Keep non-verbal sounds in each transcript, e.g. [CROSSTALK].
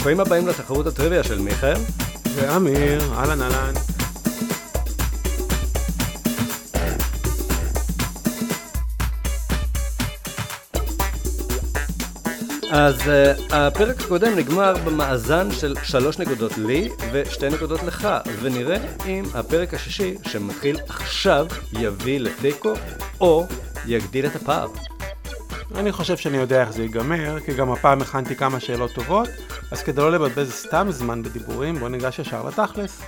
ברוכים הבאים לתחרות הטריוויה של מיכאל. ואמיר, אהלן אהלן. אז uh, הפרק הקודם נגמר במאזן של שלוש נקודות לי ושתי נקודות לך, ונראה אם הפרק השישי, שמתחיל עכשיו, יביא לתיקו או יגדיל את הפער. אני חושב שאני יודע איך זה ייגמר, כי גם הפעם הכנתי כמה שאלות טובות, אז כדי לא לבזבז סתם זמן בדיבורים, בוא ניגש ישר לתכלס.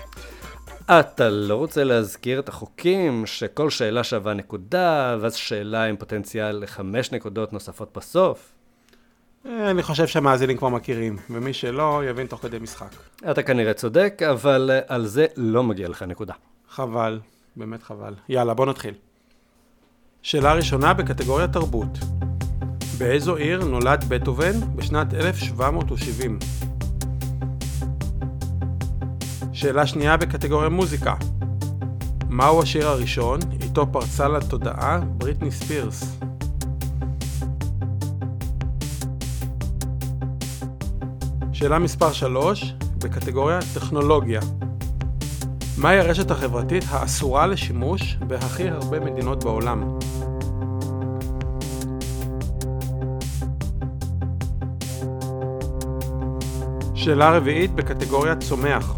אתה לא רוצה להזכיר את החוקים, שכל שאלה שווה נקודה, ואז שאלה עם פוטנציאל לחמש נקודות נוספות בסוף? אה, אני חושב שהמאזינים כבר מכירים, ומי שלא, יבין תוך כדי משחק. אתה כנראה צודק, אבל אה, על זה לא מגיע לך נקודה. חבל, באמת חבל. יאללה, בוא נתחיל. שאלה ראשונה בקטגוריה תרבות. באיזו עיר נולד בטהובן בשנת 1770? שאלה שנייה בקטגוריה מוזיקה. מהו השיר הראשון איתו פרצה לתודעה בריטני ספירס? שאלה מספר 3 בקטגוריה טכנולוגיה. מהי הרשת החברתית האסורה לשימוש בהכי הרבה מדינות בעולם? שאלה רביעית בקטגוריה צומח.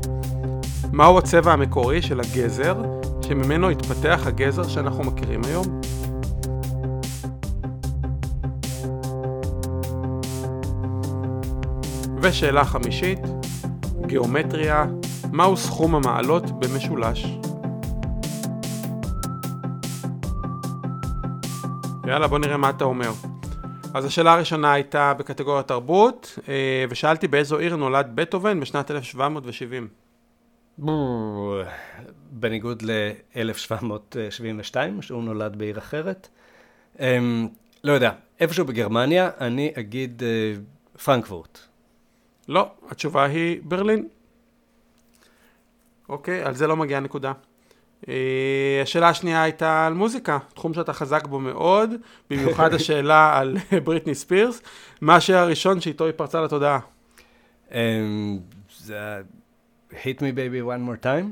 מהו הצבע המקורי של הגזר שממנו התפתח הגזר שאנחנו מכירים היום? ושאלה חמישית, גיאומטריה, מהו סכום המעלות במשולש? יאללה בוא נראה מה אתה אומר. אז השאלה הראשונה הייתה בקטגוריה תרבות, אה, ושאלתי באיזו עיר נולד בטהובן בשנת 1770. בניגוד ל-1772, שהוא נולד בעיר אחרת. אמ, לא יודע, איפשהו בגרמניה, אני אגיד אה, פרנקפורט. לא, התשובה היא ברלין. אוקיי, על זה לא מגיעה נקודה. אה, השאלה השנייה הייתה על מוזיקה, תחום שאתה חזק בו מאוד, במיוחד [LAUGHS] השאלה על בריטני ספירס. מה השיר הראשון שאיתו היא פרצה לתודעה? אמ, זה hit me baby one more time?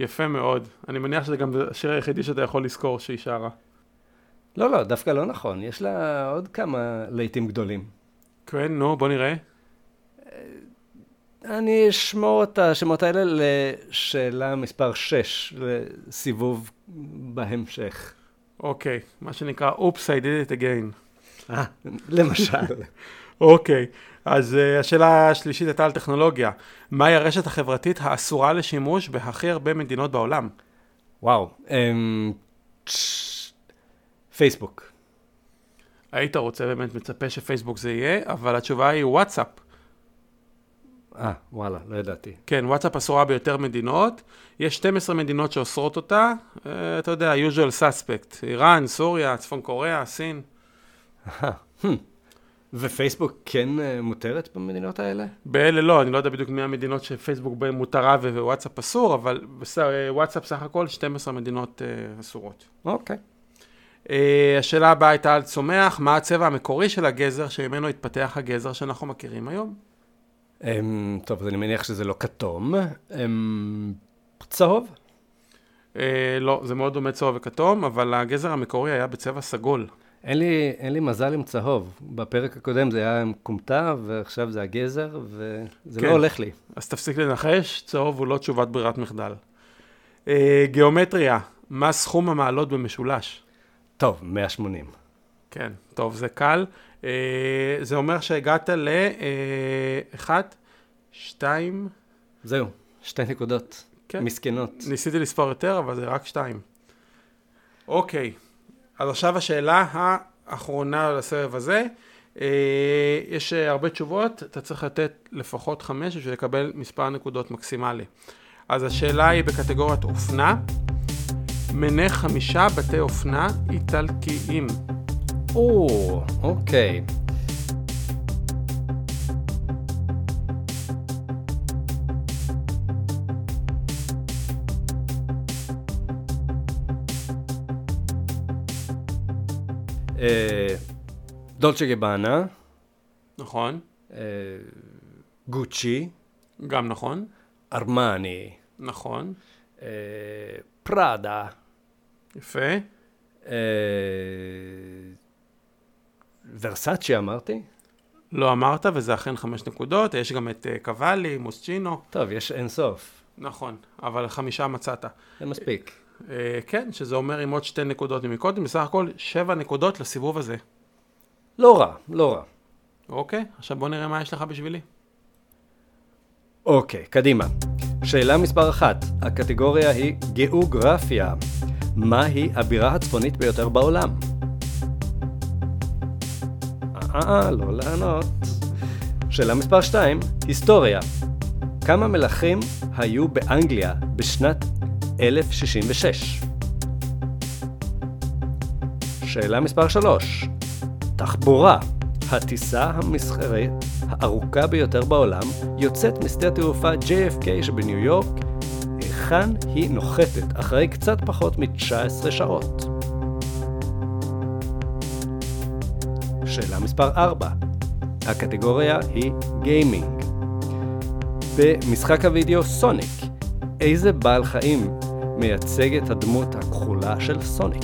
יפה מאוד. אני מניח שזה גם השיר היחידי שאתה יכול לזכור שהיא שרה. לא, לא, דווקא לא נכון. יש לה עוד כמה להיטים גדולים. כן, נו, בוא נראה. אני אשמור את השמות האלה לשאלה מספר 6, לסיבוב בהמשך. אוקיי, מה שנקרא, אופס, I did it again. אה, למשל. [LAUGHS] אוקיי, אז uh, השאלה השלישית הייתה על טכנולוגיה. מהי הרשת החברתית האסורה לשימוש בהכי הרבה מדינות בעולם? וואו, um, פייסבוק. היית רוצה באמת מצפה שפייסבוק זה יהיה, אבל התשובה היא וואטסאפ. אה, וואלה, לא ידעתי. כן, וואטסאפ אסורה ביותר מדינות. יש 12 מדינות שאוסרות אותה. Uh, אתה יודע, usual suspect. איראן, סוריה, צפון קוריאה, סין. Hmm. ופייסבוק כן uh, מותרת במדינות האלה? באלה לא, אני לא יודע בדיוק מי המדינות שפייסבוק בהן מותרה ווואטסאפ אסור, אבל וואטסאפ סך הכל 12 מדינות אסורות. אוקיי. Okay. Uh, השאלה הבאה הייתה על צומח, מה הצבע המקורי של הגזר שממנו התפתח הגזר שאנחנו מכירים היום? Um, טוב, אז אני מניח שזה לא כתום. Um, צהוב? Uh, לא, זה מאוד דומה צהוב וכתום, אבל הגזר המקורי היה בצבע סגול. אין לי, אין לי מזל עם צהוב. בפרק הקודם זה היה עם כומתה, ועכשיו זה הגזר, וזה כן. לא הולך לי. אז תפסיק לנחש, צהוב הוא לא תשובת ברירת מחדל. Uh, גיאומטריה, מה סכום המעלות במשולש? טוב, 180. כן, טוב, זה קל. Uh, זה אומר שהגעת ל-1, 2... זהו, שתי נקודות. כן. מסכנות. ניסיתי לספור יותר, אבל זה רק שתיים. אוקיי, אז עכשיו השאלה האחרונה לסבב הזה. Uh, יש uh, הרבה תשובות, אתה צריך לתת לפחות חמש בשביל לקבל מספר נקודות מקסימלי. אז השאלה היא בקטגוריית אופנה. מנה חמישה בתי אופנה איטלקיים. או, אוקיי. דולצ'ה גבאנה. נכון. גוצ'י, גם נכון. ארמני, נכון. פראדה, יפה. אה, ורסאצ'י אמרתי? לא אמרת, וזה אכן חמש נקודות. יש גם את אה, קוואלי, מוסצ'ינו. טוב, יש אין סוף. נכון, אבל חמישה מצאת. זה מספיק. אה, כן, שזה אומר עם עוד שתי נקודות מקודם, בסך הכל שבע נקודות לסיבוב הזה. לא רע, לא רע. אוקיי, עכשיו בוא נראה מה יש לך בשבילי. אוקיי, קדימה. שאלה מספר אחת, הקטגוריה היא גיאוגרפיה. מהי הבירה הצפונית ביותר בעולם? אה, לא לענות. שאלה מספר 2, היסטוריה. כמה מלכים היו באנגליה בשנת 1066? שאלה מספר 3, תחבורה. הטיסה המסחרית הארוכה ביותר בעולם יוצאת משדה התעופה JFK שבניו יורק, היכן היא נוחתת אחרי קצת פחות מ-19 שעות. מספר 4 הקטגוריה היא גיימינג. במשחק הוידאו סוניק, איזה בעל חיים מייצג את הדמות הכחולה של סוניק?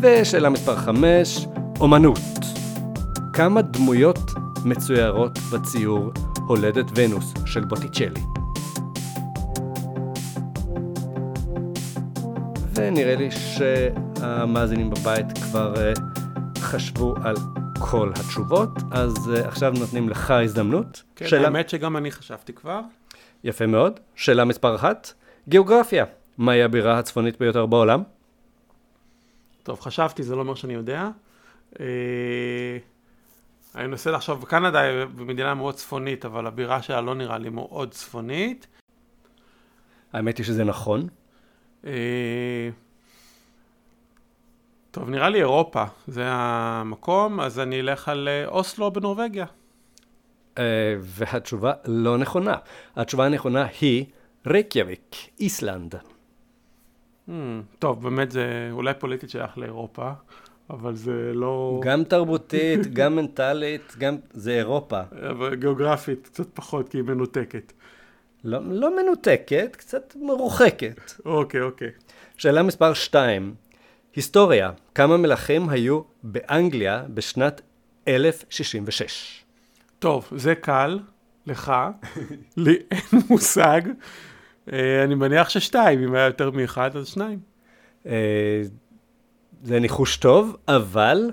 ושאלה מספר 5, אומנות. כמה דמויות מצוירות בציור הולדת ונוס של בוטיצ'לי? ונראה לי שהמאזינים בבית כבר uh, חשבו על כל התשובות, אז uh, עכשיו נותנים לך הזדמנות. כן, שאלה... האמת שגם אני חשבתי כבר. יפה מאוד. שאלה מספר אחת, גיאוגרפיה. מהי הבירה הצפונית ביותר בעולם? טוב, חשבתי, זה לא אומר שאני יודע. אה, אני מנסה לחשוב, קנדה היא מדינה מאוד צפונית, אבל הבירה שלה לא נראה לי מאוד צפונית. האמת היא שזה נכון. אה, טוב, נראה לי אירופה, זה המקום, אז אני אלך על אה, אוסלו בנורבגיה. והתשובה לא נכונה. התשובה הנכונה היא רייקיאביק, איסלנד. Hmm, טוב, באמת זה אולי פוליטית שייך לאירופה, אבל זה לא... גם תרבותית, גם מנטלית, גם זה אירופה. אבל גיאוגרפית קצת פחות, כי היא מנותקת. לא, לא מנותקת, קצת מרוחקת. אוקיי, אוקיי. שאלה מספר 2, היסטוריה, כמה מלכים היו באנגליה בשנת 1066? טוב, זה קל, לך, [LAUGHS] לי אין מושג. אה, אני מניח ששתיים, אם היה יותר מאחד, אז שניים. אה, זה ניחוש טוב, אבל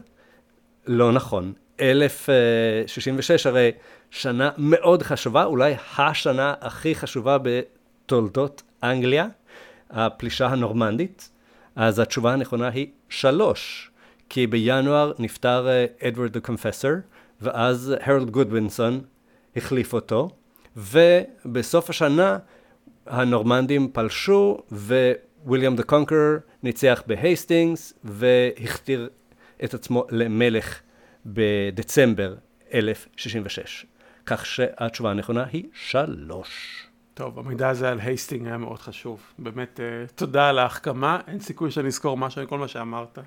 לא נכון. 1066 הרי שנה מאוד חשובה, אולי השנה הכי חשובה בתולדות אנגליה, הפלישה הנורמנדית. אז התשובה הנכונה היא שלוש, כי בינואר נפטר אדוארד the Confessor, ואז הרולד גודווינסון החליף אותו, ובסוף השנה הנורמנדים פלשו, וויליאם the Conqueror ניצח בהייסטינגס, והכתיר את עצמו למלך בדצמבר 1066. כך שהתשובה הנכונה היא שלוש. טוב, המידע הזה על הייסטינג היה מאוד חשוב. באמת, uh, תודה על ההחכמה, אין סיכוי שאני אזכור משהו מכל מה שאמרת.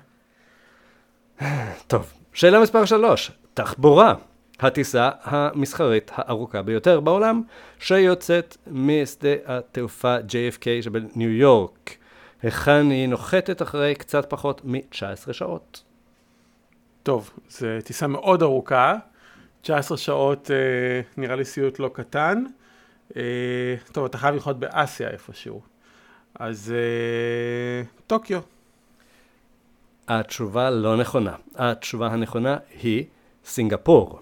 טוב, שאלה מספר שלוש, תחבורה. הטיסה המסחרית הארוכה ביותר בעולם, שיוצאת משדה התעופה JFK שבניו יורק, היכן היא נוחתת אחרי קצת פחות מ-19 שעות. טוב, זו טיסה מאוד ארוכה, 19 שעות אה, נראה לי סיוט לא קטן. אה, טוב, אתה חייב ללכות באסיה איפשהו. אז אה, טוקיו. התשובה לא נכונה. התשובה הנכונה היא סינגפור.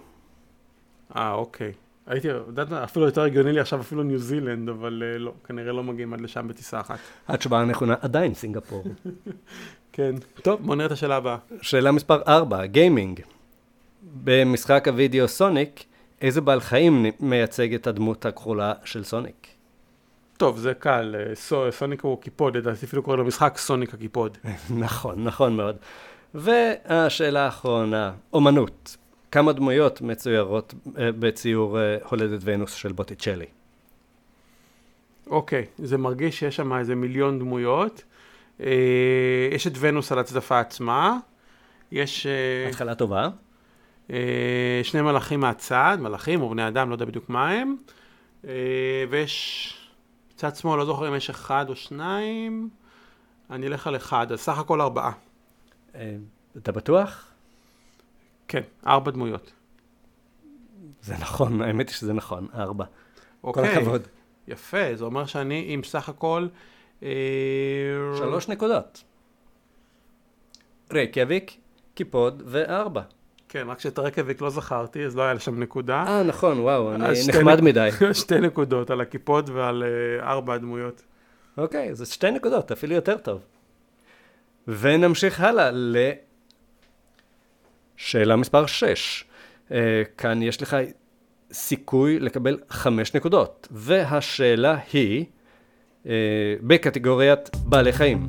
אה, אוקיי. הייתי, יודעת מה, אפילו יותר הגיוני לי עכשיו אפילו ניו זילנד, אבל uh, לא, כנראה לא מגיעים עד לשם בטיסה אחת. התשובה הנכונה עדיין סינגפור. [LAUGHS] כן. טוב, בוא נראה את השאלה הבאה. שאלה מספר 4, גיימינג. במשחק הוידאו סוניק, איזה בעל חיים מייצג את הדמות הכחולה של סוניק? טוב, זה קל, אה, סו, סוניק הוא קיפוד, לדעתי אפילו קוראים למשחק סוניק הקיפוד. [LAUGHS] נכון, נכון מאוד. והשאלה האחרונה, אומנות. כמה דמויות מצוירות אה, בציור אה, הולדת ונוס של בוטיצ'לי. אוקיי, זה מרגיש שיש שם איזה מיליון דמויות. אה, יש את ונוס על הצדפה עצמה. יש... התחלה טובה. אה, שני מלאכים מהצד, מלאכים או בני אדם, לא יודע בדיוק מה הם. אה, ויש צד שמאל, לא זוכר אם יש אחד או שניים. אני אלך על אחד, אז סך הכל ארבעה. אה, אתה בטוח? כן, ארבע דמויות. זה נכון, האמת היא שזה נכון, ארבע. כל אוקיי. הכבוד. יפה, זה אומר שאני עם סך הכל... אה, שלוש נקודות. ריקיאביק, קיפוד וארבע. כן, רק שאת הרקיאוויק לא זכרתי, אז לא היה לי שם נקודה. אה, נכון, וואו, אני נחמד נק- מדי. [LAUGHS] שתי נקודות על הקיפוד ועל אה, ארבע הדמויות. אוקיי, זה שתי נקודות, אפילו יותר טוב. ונמשיך הלאה לשאלה מספר 6. כאן יש לך סיכוי לקבל חמש נקודות, והשאלה היא uh, בקטגוריית בעלי חיים.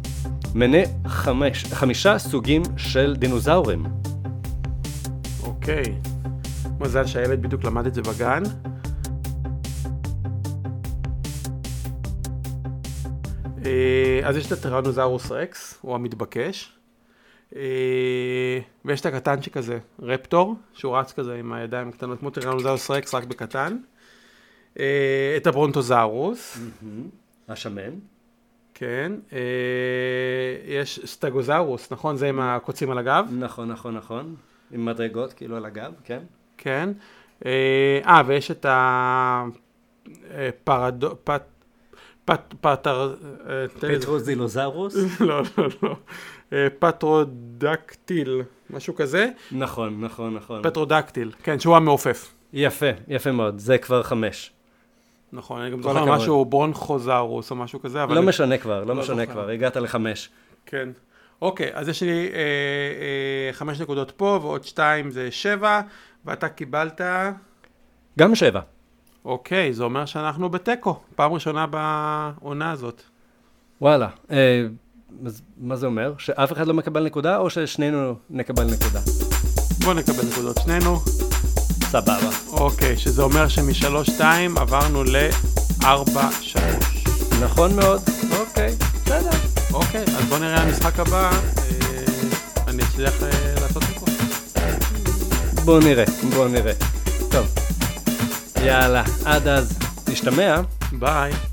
מנה חמש, חמישה סוגים של דינוזאורים. אוקיי. מזל שהילד בדיוק למד את זה בגן. אה, אז יש את הטרנוזאורוס רקס, הוא המתבקש. אה, ויש את הקטנצ'יק הזה, רפטור, שהוא רץ כזה עם הידיים הקטנות, כמו טרנוזאורוס רקס, רק בקטן. אה, את הברונטוזאורוס, השמן. כן. אה, יש סטגוזאורוס, נכון? זה עם הקוצים על הגב. נכון, נכון, נכון. עם מדרגות כאילו על הגב, כן. כן. אה, ויש את הפרדו... פט... פט... פטר... פטרוזילוזאורוס. [LAUGHS] לא, לא, לא. אה, פטרודקטיל, משהו כזה. נכון, נכון, נכון. פטרודקטיל, כן, שהוא המעופף. יפה, יפה מאוד, זה כבר חמש. נכון, אני גם זוכר. משהו ברונכוזאורוס או משהו כזה, אבל... לא משנה כבר, לא לא משנה. כבר, הגעת לחמש. כן. אוקיי, אז יש לי אה, אה, חמש נקודות פה ועוד שתיים זה שבע, ואתה קיבלת... גם שבע. אוקיי, זה אומר שאנחנו בתיקו, פעם ראשונה בעונה הזאת. וואלה. אה, אז מה זה אומר? שאף אחד לא מקבל נקודה, או ששנינו נקבל נקודה? בואו נקבל נקודות שנינו. סבבה. אוקיי, שזה אומר שמשלוש-שתיים עברנו לארבע-שלוש. נכון מאוד. אוקיי, בסדר. אוקיי, אז בואו נראה המשחק הבא. אה, אני אצליח אה, לעשות תיקו. בואו נראה, בואו נראה. טוב. יאללה, עד אז. נשתמע. ביי.